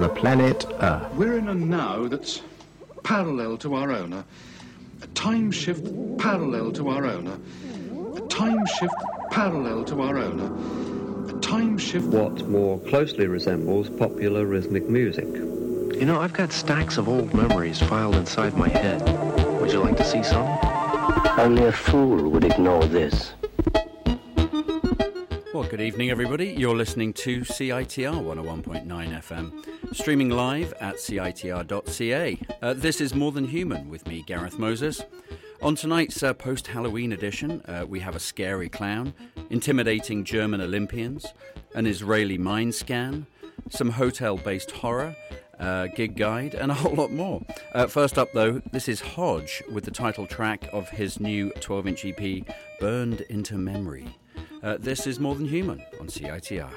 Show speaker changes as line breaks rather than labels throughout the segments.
the planet Earth.
We're in a now that's parallel to our own, a, a time shift parallel to our own, a, a time shift parallel to our own, a, a time shift.
What more closely resembles popular rhythmic music.
You know, I've got stacks of old memories filed inside my head. Would you like to see some?
Only a fool would ignore this.
Well, good evening, everybody. You're listening to CITR 101.9 FM, streaming live at CITR.ca. Uh, this is More Than Human with me, Gareth Moses. On tonight's uh, post Halloween edition, uh, we have a scary clown, intimidating German Olympians, an Israeli mind scan, some hotel based horror, uh, gig guide, and a whole lot more. Uh, first up, though, this is Hodge with the title track of his new 12 inch EP, Burned into Memory. Uh, this is More Than Human on CITR.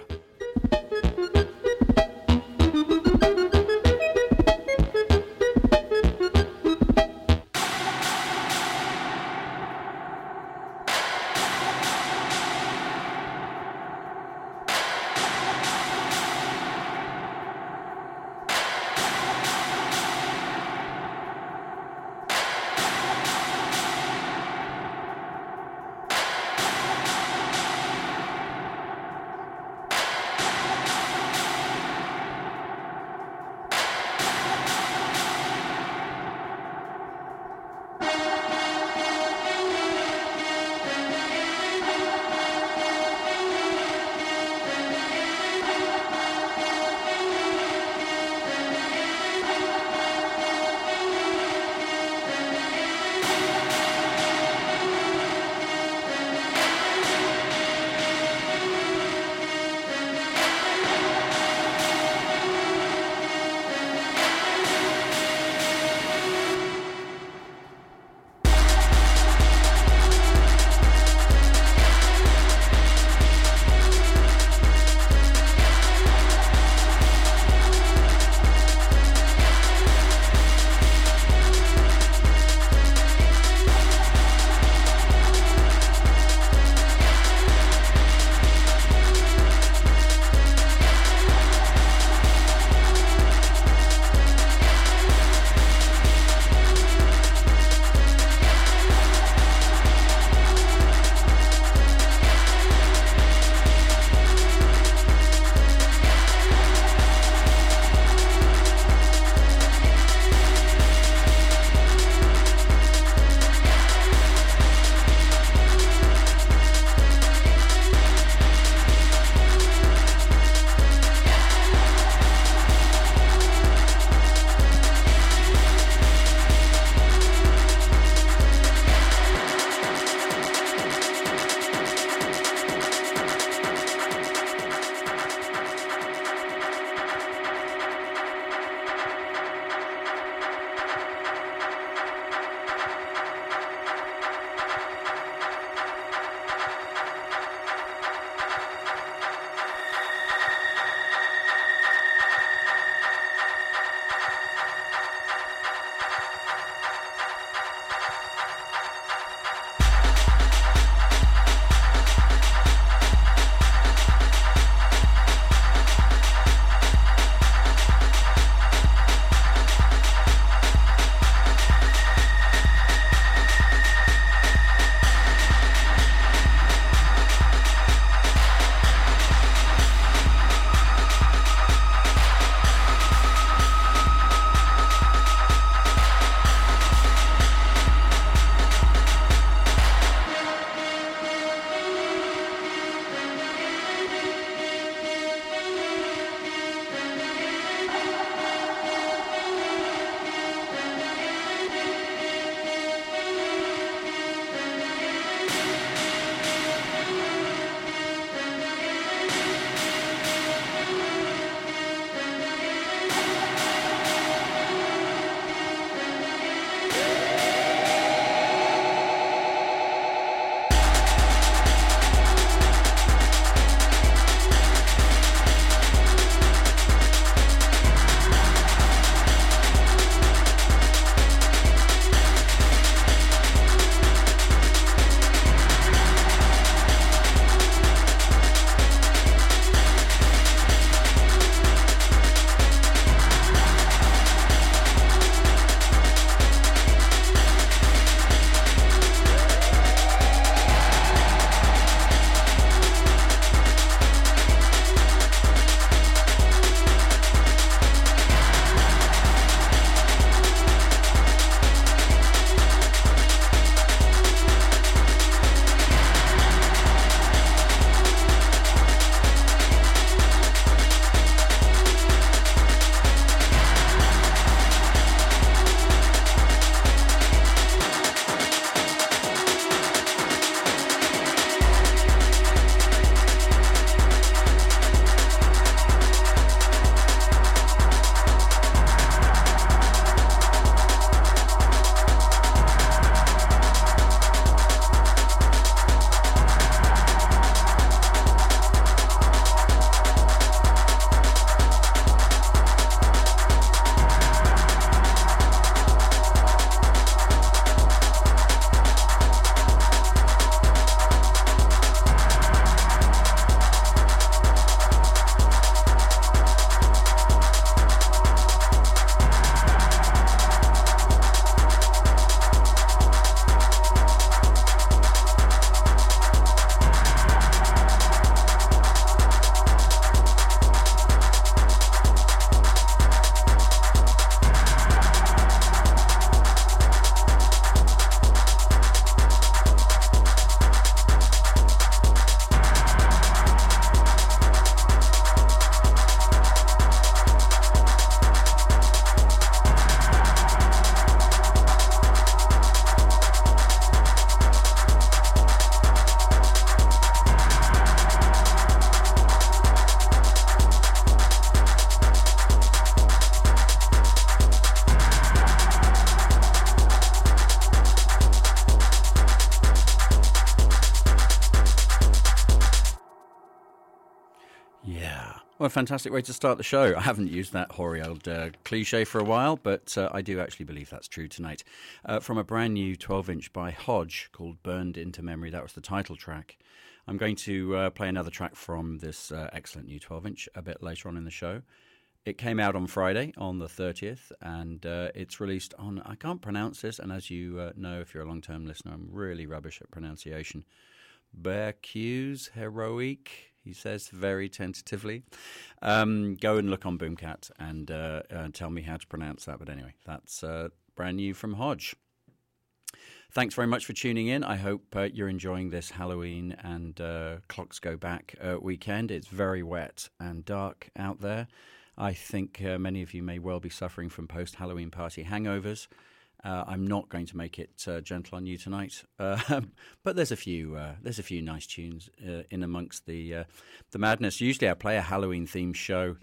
Fantastic way to start the show. I haven't used that hoary old uh, cliche for a while, but uh, I do actually believe that's true tonight. Uh, from a brand new 12 inch by Hodge called Burned into Memory, that was the title track. I'm going to uh, play another track from this uh, excellent new 12 inch a bit later on in the show. It came out on Friday, on the 30th, and uh, it's released on, I can't pronounce this, and as you know, if you're a long term listener, I'm really rubbish at pronunciation. Berceuse Heroique he says very tentatively. Um, go and look on Boomkat and uh, uh, tell me how to pronounce that. But anyway, that's uh, brand new from Hodge. Thanks very much for tuning in. I hope uh, you're enjoying this Halloween and uh, Clocks Go Back uh, weekend. It's very wet and dark out there. I think many of you may well be suffering from post Halloween party hangovers. Uh, I'm not going to make it uh, gentle on you tonight, uh, but there's a few uh, there's a few nice tunes uh, in amongst the uh, the madness. Usually, I play a Halloween themed show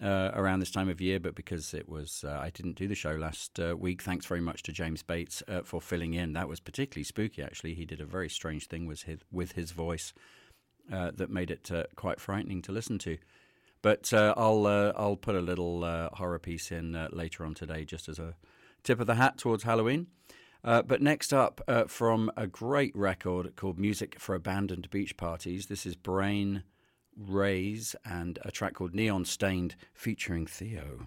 around this time of year, but because it was I didn't do the show last week. Thanks very much to James Bates for filling in. That was particularly spooky. Actually, he did a very strange thing with his, with his voice that made it quite frightening to listen to. But I'll I'll put a little horror piece in later on today, just as a tip of the hat towards Halloween. Uh, but next up, uh, from a great record called Music for Abandoned Beach Parties, this is Brain Rays and a track called Neon Stained featuring Theo.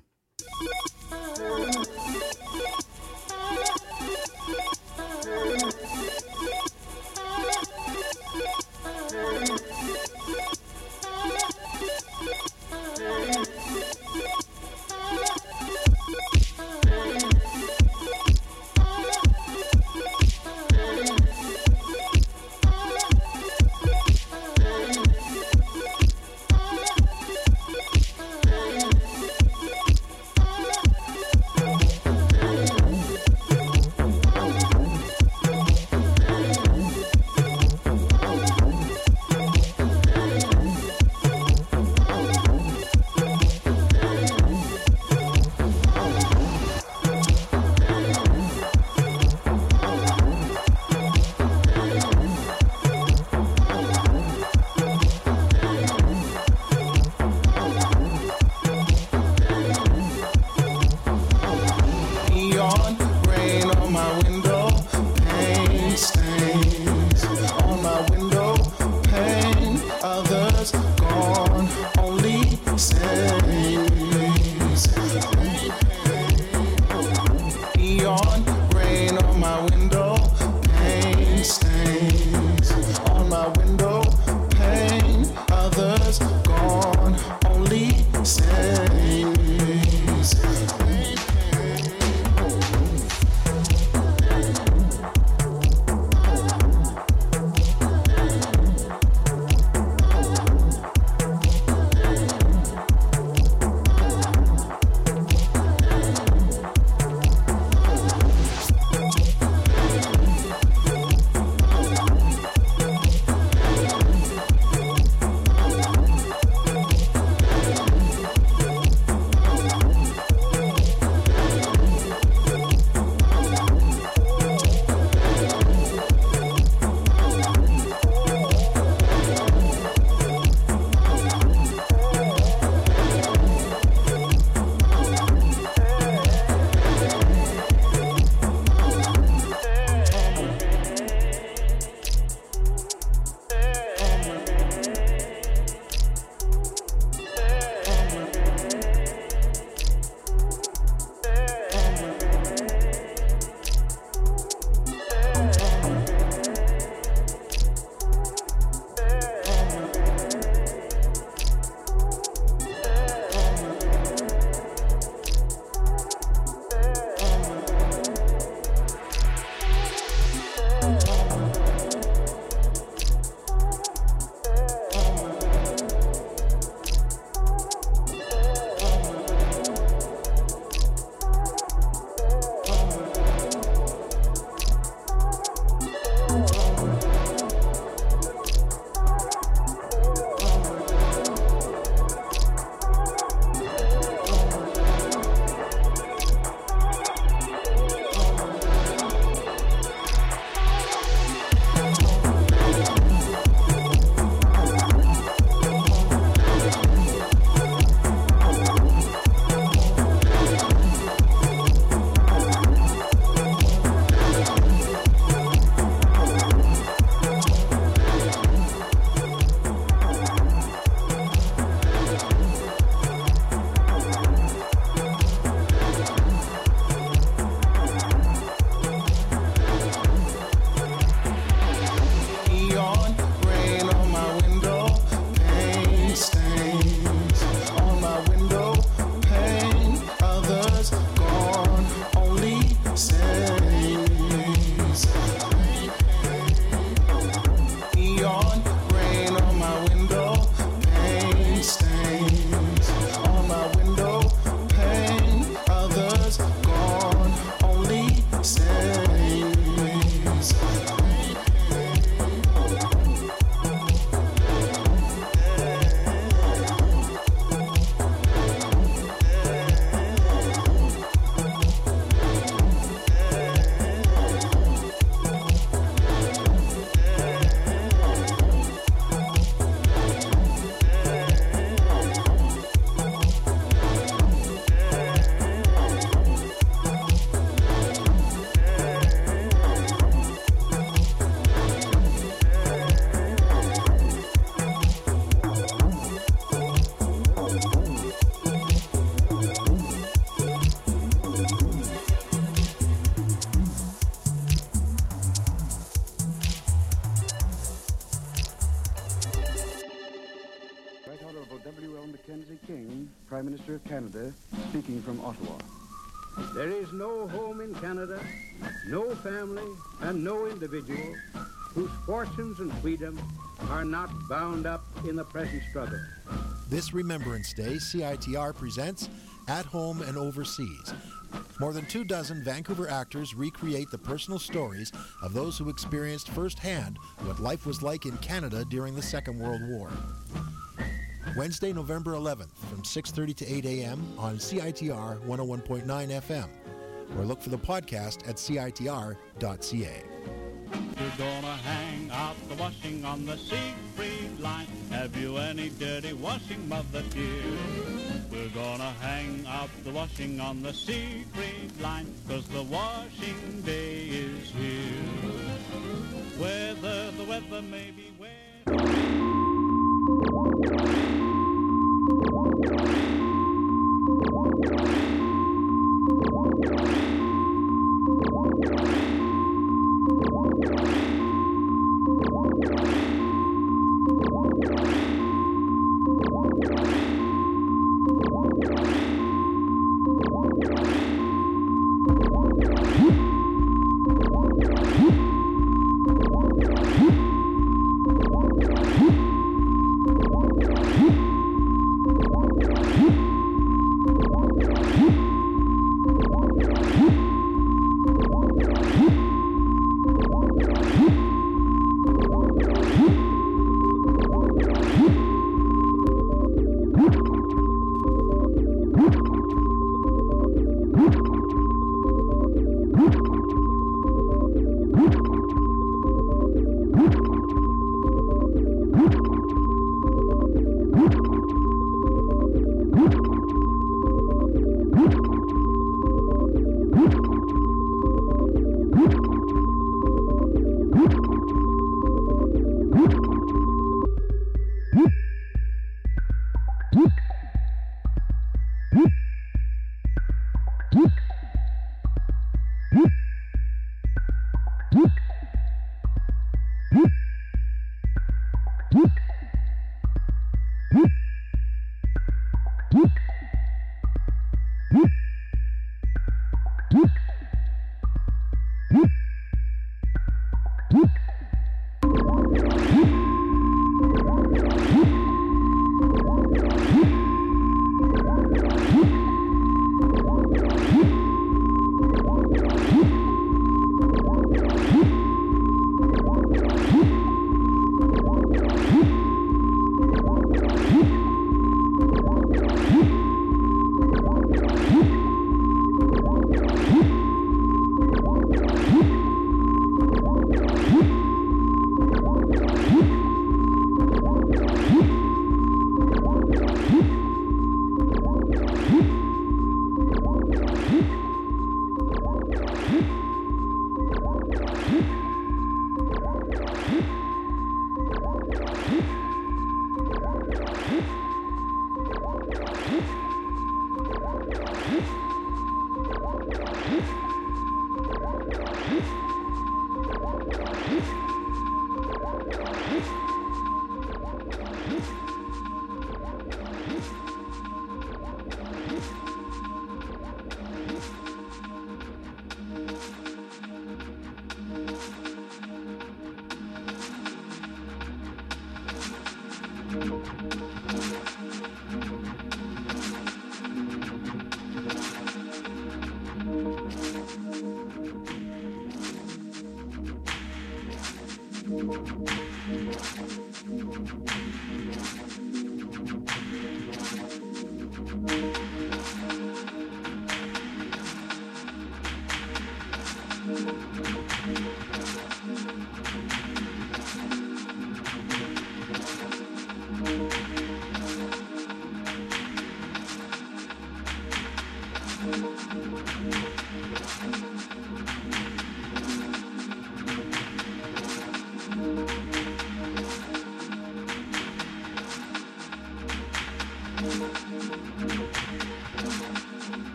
No home in Canada, no family, and no individual whose fortunes and freedom are not bound up in the present struggle.
This Remembrance Day, CITR presents At Home and Overseas. More than two dozen Vancouver actors recreate the personal stories of those who experienced firsthand what life was like in Canada during the Second World War. Wednesday, November 11th from 6.30 to 8 a.m. on CITR 101.9 FM or look for the podcast at CITR.ca.
You're gonna hang out the washing on the Siegfried line. Have you any dirty washing, mother dear? We're gonna hang out the washing on the Siegfried line, cause the washing day is here. Whether the weather may be wet.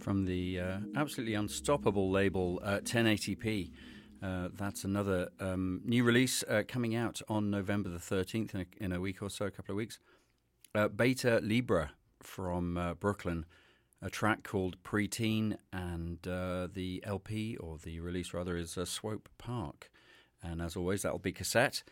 From the uh, absolutely unstoppable label uh, 1080p. Uh, that's another um, new release uh, coming out on November the 13th in a, in a, week or so, a couple of weeks. Uh, Beta Librae from uh, Brooklyn, a track called Preteen, and the LP, or the release rather, is Swope Park. And as always, that'll be cassette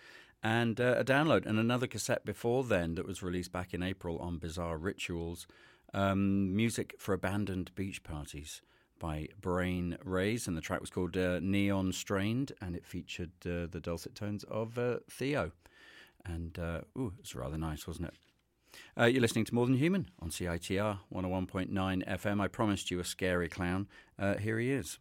and a download. And another cassette before then that was released back in April on Bizarre Rituals um, music for abandoned beach parties by Brain Rays, and the track was called uh, Neon Strained, and it featured uh, the dulcet tones of uh, Theo. And, uh, ooh, it was rather nice, wasn't it? Uh, you're listening to More Than Human on CITR 101.9 FM. I promised you a scary clown. Uh, here he is.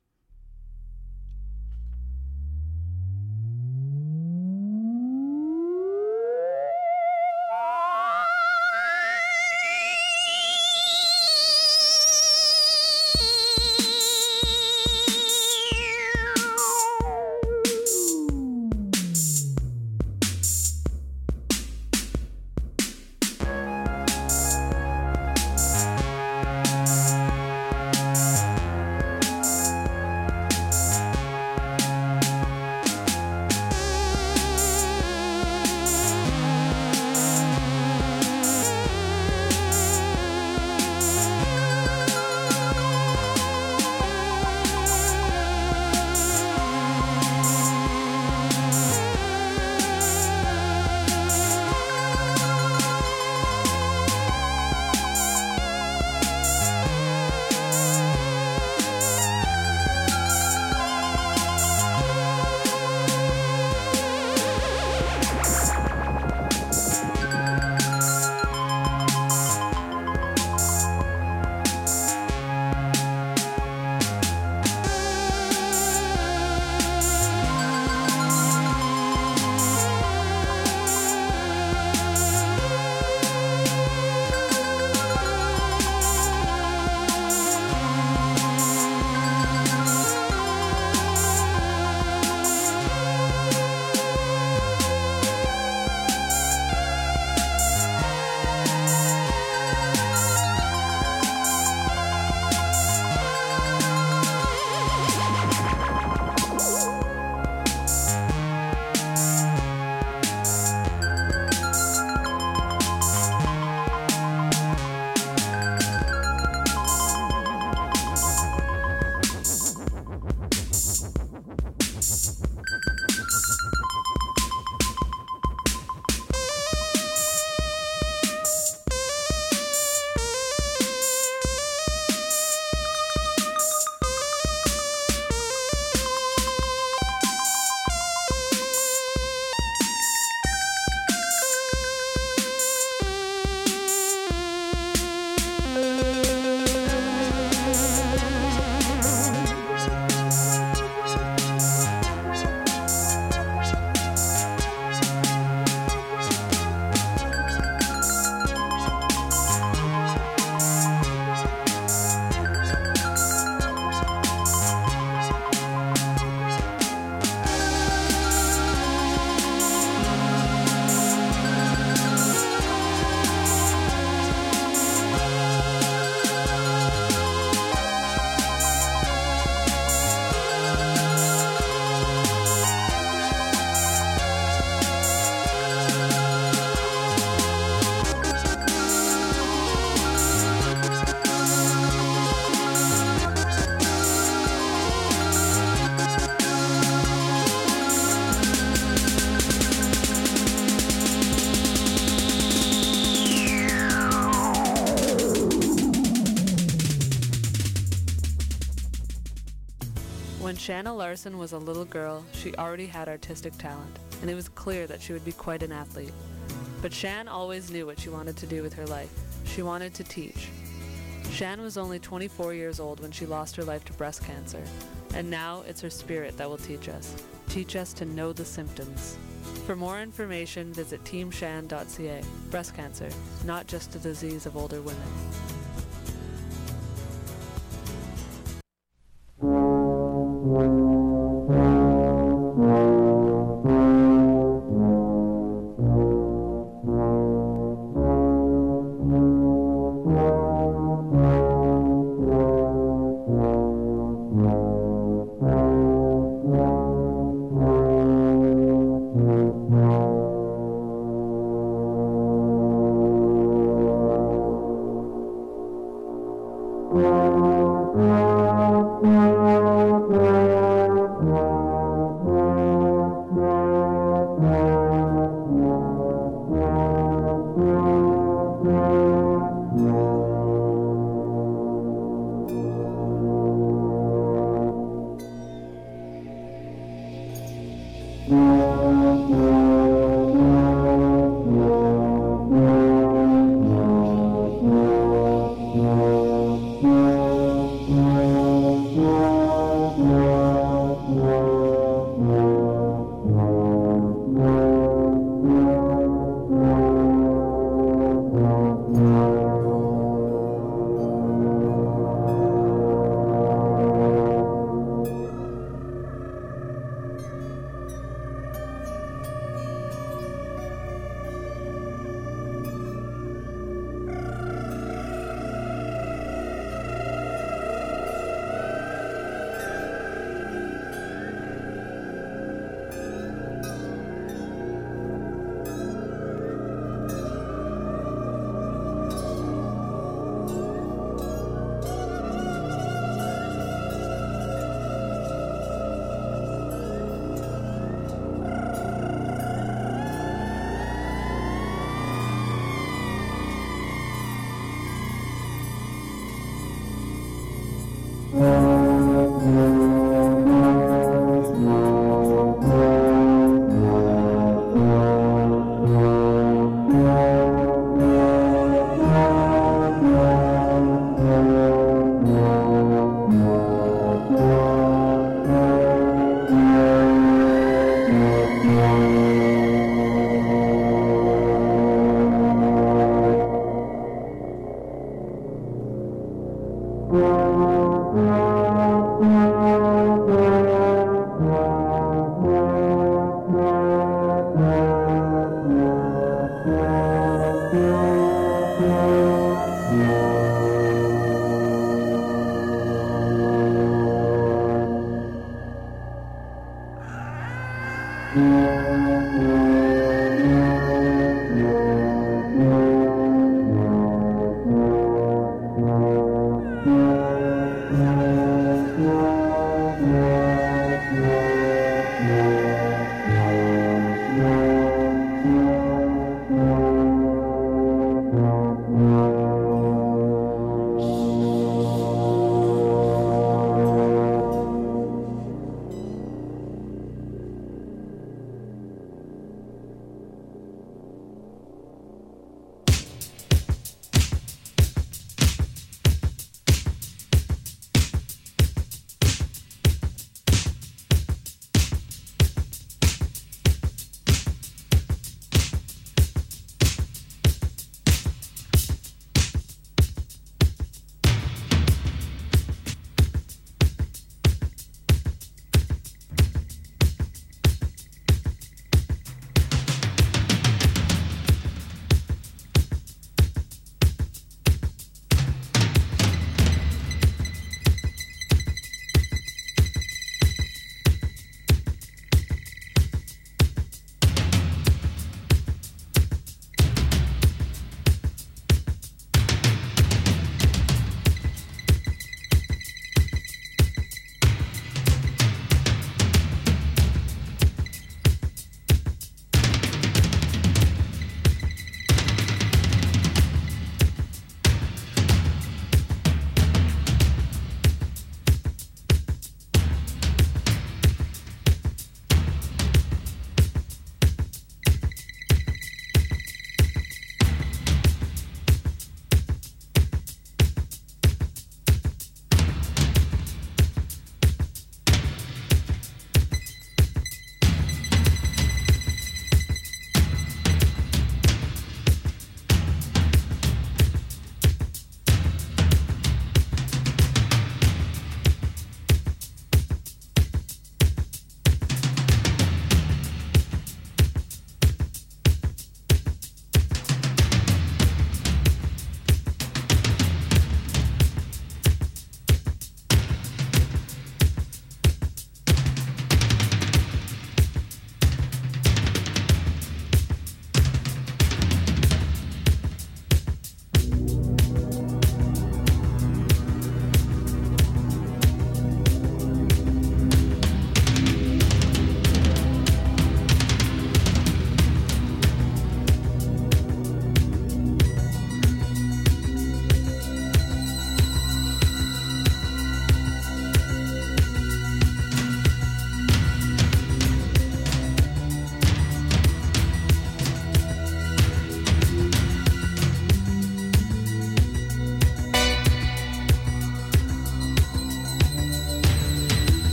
Shanna Larson was a little girl, she already had artistic talent, and it was clear that she would be quite an athlete. But Shan always knew what she wanted to do with her life. She wanted to teach. Shan was only 24 years old when she lost her life to breast cancer, and now it's her spirit that will teach us. Teach us to know the symptoms. For more information, visit teamshan.ca. Breast cancer, not just a disease of older women.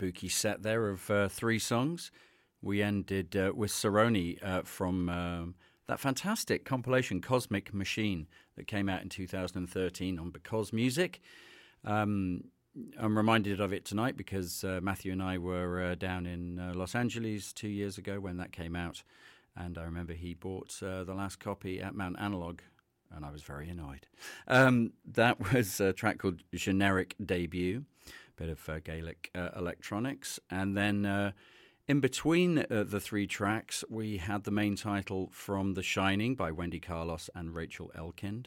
Spooky set there of uh, three songs. We ended uh, with Cerrone uh, from um, that fantastic compilation Cosmic Machine that came out in 2013 on Because Music. Um, I'm reminded of it tonight because uh, Matthew and I were uh, down in uh, Los Angeles two years ago when that came out, and I remember he bought the last copy at Mount Analog, and I was very annoyed. Um, that was a track called Generic Debut, bit of uh, Gaelic uh, electronics, and then. in between the three tracks, we had the main title from The Shining by Wendy Carlos and Rachel Elkind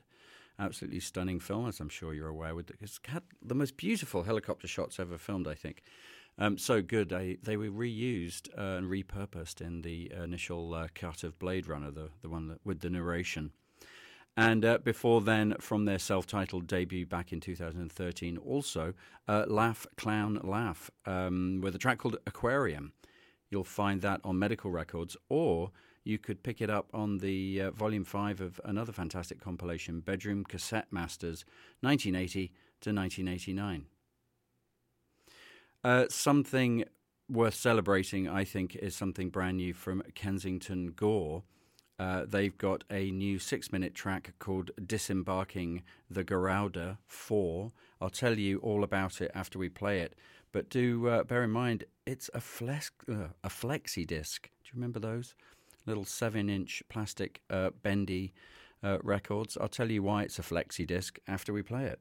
absolutely stunning film, as I'm sure you're aware. With it's had the most beautiful helicopter shots ever filmed, I think. Um, so good. They they were reused uh, and repurposed in the initial uh, cut of Blade Runner, the the one that, with the narration. And uh, before then, from their self titled debut back in 2013, also uh, Laugh Clown Laugh um, with a track called Aquarium. You'll find that on Medical Records, or you could pick it up on the uh, volume five of another fantastic compilation, Bedroom Cassette Masters, 1980 to 1989. Uh, something worth celebrating, I think, is something brand new from Kensington Gore. Uh, they've got a new six minute track called Disembarking the Garuda 4. I'll tell you all about it after we play it, but do uh, bear in mind it's a, flex, uh, a flexi disc. Do you remember those? little seven inch plastic uh, bendy uh, records. I'll tell you why it's a flexi disc after we play it.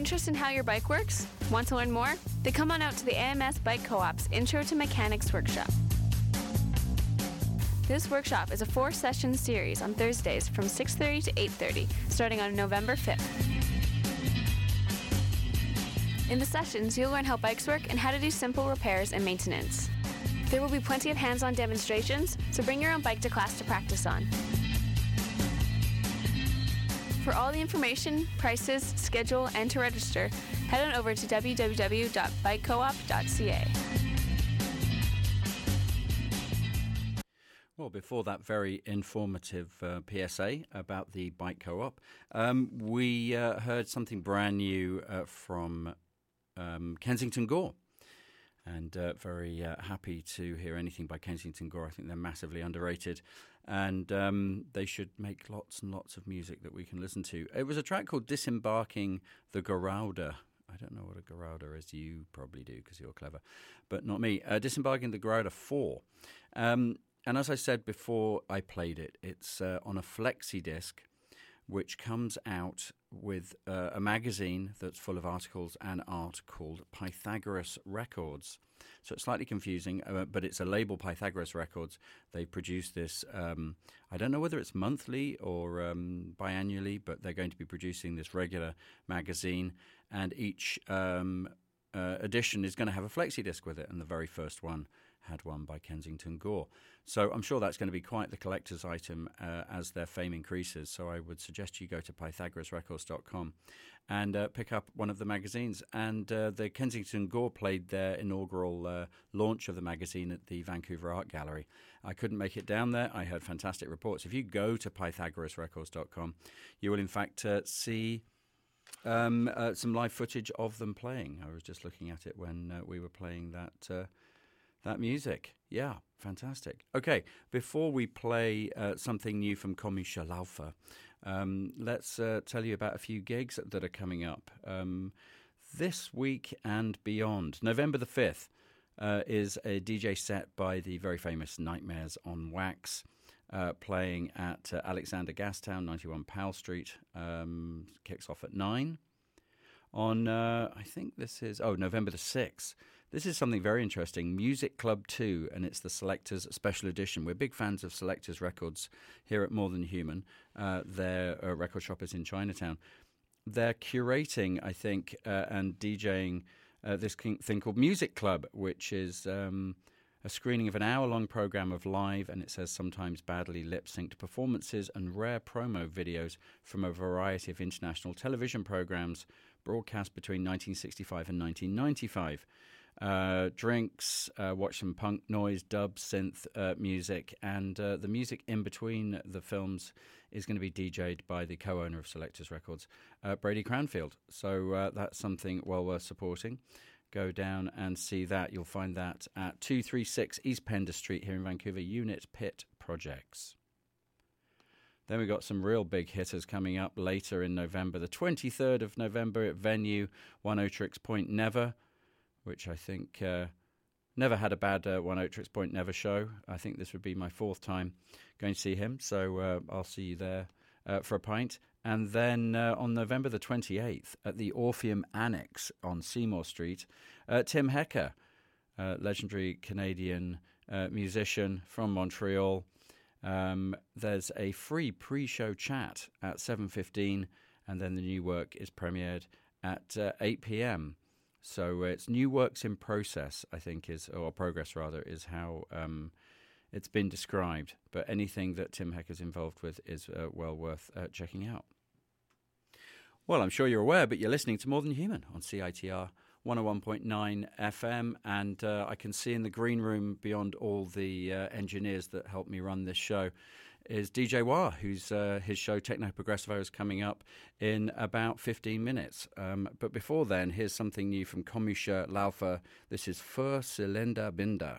Have an interest in how your bike works? Want to learn more? Then come on out to the AMS Bike Co-op's Intro to Mechanics workshop. This workshop is a four-session series on Thursdays from 6:30 to 8:30, starting on November 5th. In the sessions, you'll learn how bikes work and how to do simple repairs and maintenance. There will be plenty of hands-on demonstrations, so bring your own bike to class to practice on. For all the information, prices, schedule, and to register, head on over to www.bikecoop.ca.
Well, before that very informative uh, PSA about the bike co op, um, we uh, heard something brand new uh, from um, Kensington Gore. And uh, very uh, happy to hear anything by Kensington Gore. I think they're massively underrated. And um, they should make lots and lots of music that we can listen to. It was a track called Disembarking the Garauda. I don't know what a Garauda is. You probably do because you're clever, but not me. Uh, Disembarking the Garauda 4. Um, and as I said before I played it, it's uh, on a flexi disc, which comes out with uh, a magazine that's full of articles and art called Pythagoras Records. So it's slightly confusing, uh, but it's a label Pythagoras Records. They produce this, um, I don't know whether it's monthly or um, biannually, but they're going to be producing this regular magazine, and each um, uh, edition is going to have a flexi disc with it, and the very first one had one by Kensington Gore. So I'm sure that's going to be quite the collector's item uh, as their fame increases. So I would suggest you go to pythagorasrecords.com and uh, pick up one of the magazines. And uh, the Kensington Gore played their inaugural uh, launch of the magazine at the Vancouver Art Gallery. I couldn't make it down there. I heard fantastic reports. If you go to pythagorasrecords.com, you will in fact uh, see. Um, uh, some live footage of them playing. I was just looking at it when uh, we were playing that uh, that music. Yeah, fantastic. Okay, before we play uh, something new from Kosmischer Laufer, um, let's uh, tell you about a few gigs that are coming up um, this week and beyond. November the 5th uh, is a DJ set by the very famous Nightmares on Wax. Uh, playing at uh, Alexander Gastown, 91 Powell Street, um, kicks off at 9. On, uh, I think this is, oh, November the 6th, this is something very interesting Music Club 2, and it's the Selectors Special Edition. We're big fans of Selectors Records here at More Than Human. Uh, their uh, record shop is in Chinatown. They're curating, I think, uh, and DJing uh, this thing called Music Club, which is. Um, a screening of an hour long program of live, and it says sometimes badly lip synced performances and rare promo videos from a variety of international television programs broadcast between 1965 and 1995 uh, drinks, uh, watch some punk noise, dub, synth uh, music, and uh, the music in between the films is going to be DJ'd by the co-owner of Selectors Records, uh, Brady Cranfield. So uh, that's something well worth supporting. Go down and see that. You'll find that at 236 East Pender Street here in Vancouver, Unit/Pitt Projects. Then we've got some real big hitters coming up later in November. The 23rd of November at venue, Oneohtrix Point Never which I think uh, never had a bad uh, Oneohtrix Point Never show. I think this would be my fourth time going to see him, so uh, I'll see you there uh, for a pint. And then uh, on November the 28th at the Orpheum Annex on Seymour Street, uh, Tim Hecker, legendary Canadian musician from Montreal. Um, there's a free pre-show chat at 7.15 and then the new work is premiered at 8 p.m. So uh, it's new works in process, I think, is or progress rather, is how um, it's been described. But anything that Tim Heck is involved with is uh, well worth uh, checking out. Well, I'm sure you're aware, but you're listening to More Than Human on CITR 101.9 FM, and uh, I can see in the green room beyond all the uh, engineers that help me run this show is DJ Wah, whose uh, his show Techno Progressivo is coming up in about 15 minutes. Um, but before then, here's something new from Kosmischer Laufer. This is Für Zylinder Binder.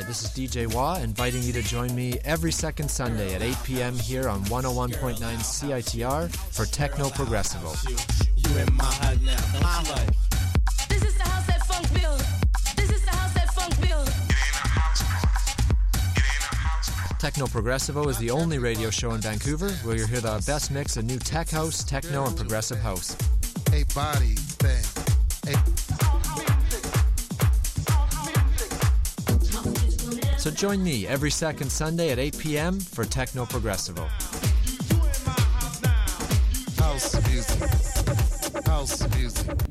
Hi, this is DJ Wah, inviting you to join me every second Sunday at 8 p.m. here on 101.9 CITR for Techno Progressivo.
You in my head now.
This is the house that funk build. This is the house that funk build.
Techno Progressivo is the only radio show in Vancouver where you'll hear the best mix of new tech house, techno, and progressive house.
A body
So join me every second Sunday at 8 p.m. for Techno Progressivo.
House music. House music.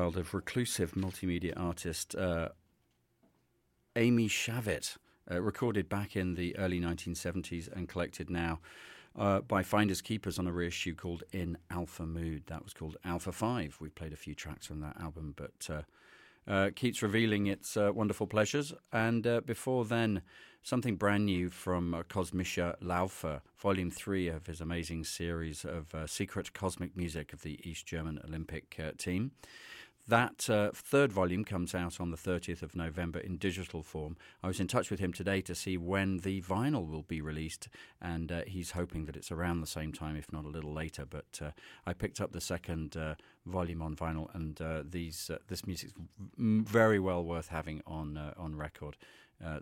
Brainchild of reclusive multimedia artist uh, Ami Shavit, uh, recorded back in the early 1970s and collected now uh, by Finders Keepers on a reissue called In Alpha Mood. That was called Alpha 5. We played a few tracks from that album, but uh, uh, keeps revealing its uh, wonderful pleasures. And uh, before then, something brand new from uh, Kosmischer Laufer, Volume 3 of his amazing series of uh, secret cosmic music of the East German Olympic uh, team. That uh, third volume comes out on the 30th of November in digital form. I was in touch with him today to see when the vinyl will be released, and uh, he's hoping that it's around the same time, if not a little later. But uh, I picked up the second uh, volume on vinyl, and uh, these uh, this music's very well worth having on on record.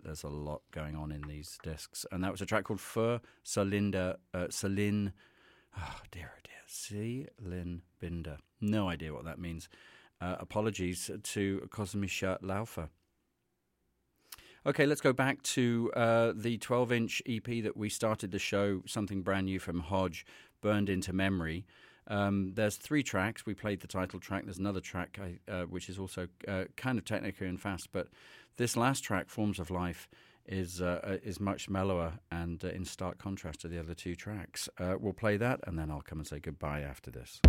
there's a lot going on in these discs, and that was a track called Fur Salinda Salin. Oh dear, oh dear, Celine Binder. No idea what that means. Uh, apologies to Kosmischer Laufer. Okay, let's go back to uh, the 12 inch EP that we started the show, something brand new from Hodge, Burned into Memory. Um, there's three tracks. We played the title track. There's another track uh, which is also uh, kind of technical and fast, but this last track, Forms of Life, is uh, is much mellower and uh, in stark contrast to the other two tracks. we'll play that, and then I'll come and say goodbye after this.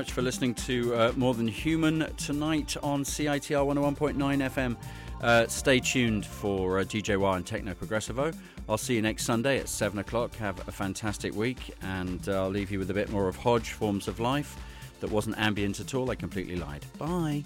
Much for listening to uh, More Than Human tonight on CITR 101.9 FM. Uh, stay tuned for uh, DJ Wah and Techno Progressivo. I'll see you next Sunday at 7 o'clock. Have a fantastic week, and I'll leave you with a bit more of Hodge Forms of Life that wasn't ambient at all. I completely lied. Bye.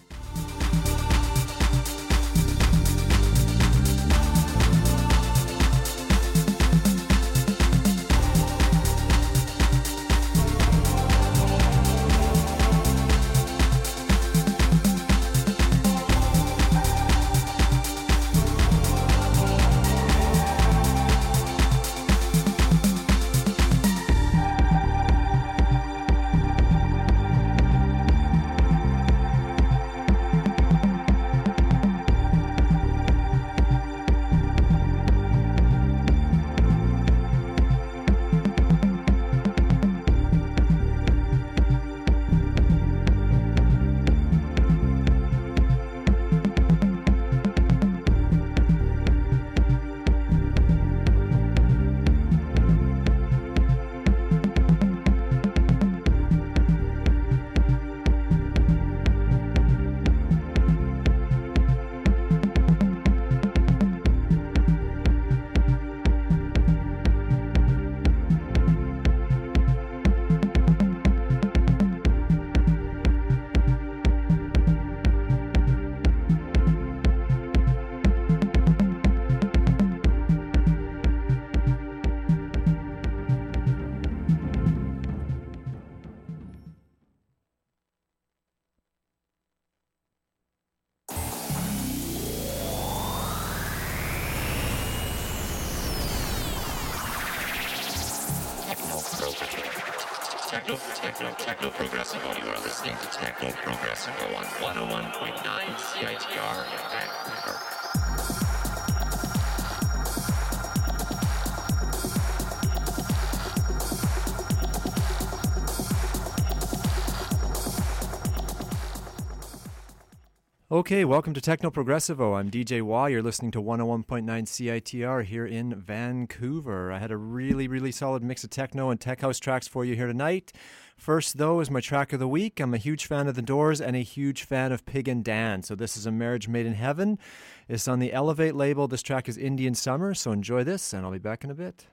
Okay, welcome to Techno Progressivo. I'm DJ Wah. You're listening to 101.9 CITR here in Vancouver. I had a really, really solid mix of techno and tech house tracks for you here tonight. First, though, is my track of the week. I'm a huge fan of The Doors and a huge fan of Pig and Dan. So, this is A Marriage Made in Heaven. It's on the Elevate label. This track is Indian Summer. So, enjoy this, and I'll be back in a bit.